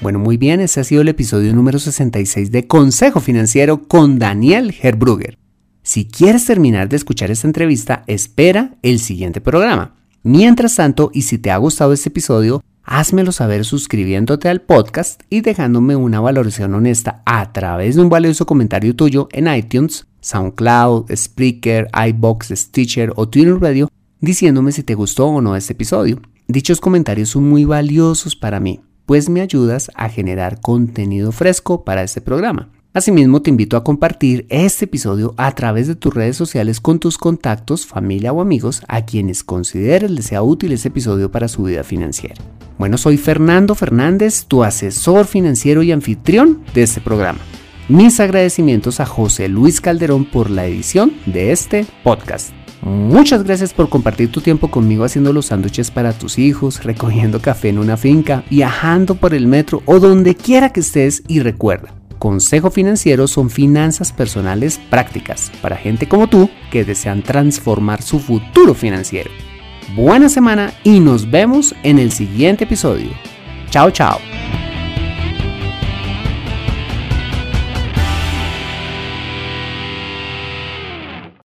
Bueno, muy bien, ese ha sido el episodio número 66 de Consejo Financiero con Daniel Herbrugger. Si quieres terminar de escuchar esta entrevista, espera el siguiente programa. Mientras tanto, y si te ha gustado este episodio, házmelo saber suscribiéndote al podcast y dejándome una valoración honesta a través de un valioso comentario tuyo en iTunes, SoundCloud, Spreaker, iBox, Stitcher o Twitter Radio diciéndome si te gustó o no este episodio. Dichos comentarios son muy valiosos para mí, pues me ayudas a generar contenido fresco para este programa. Asimismo, te invito a compartir este episodio a través de tus redes sociales con tus contactos, familia o amigos a quienes consideres les sea útil este episodio para su vida financiera. Bueno, soy Fernando Fernández, tu asesor financiero y anfitrión de este programa. Mis agradecimientos a José Luis Calderón por la edición de este podcast. Muchas gracias por compartir tu tiempo conmigo haciendo los sándwiches para tus hijos, recogiendo café en una finca, viajando por el metro o donde quiera que estés y recuerda Consejo Financiero son finanzas personales prácticas para gente como tú que desean transformar su futuro financiero. Buena semana y nos vemos en el siguiente episodio. Chao, chao.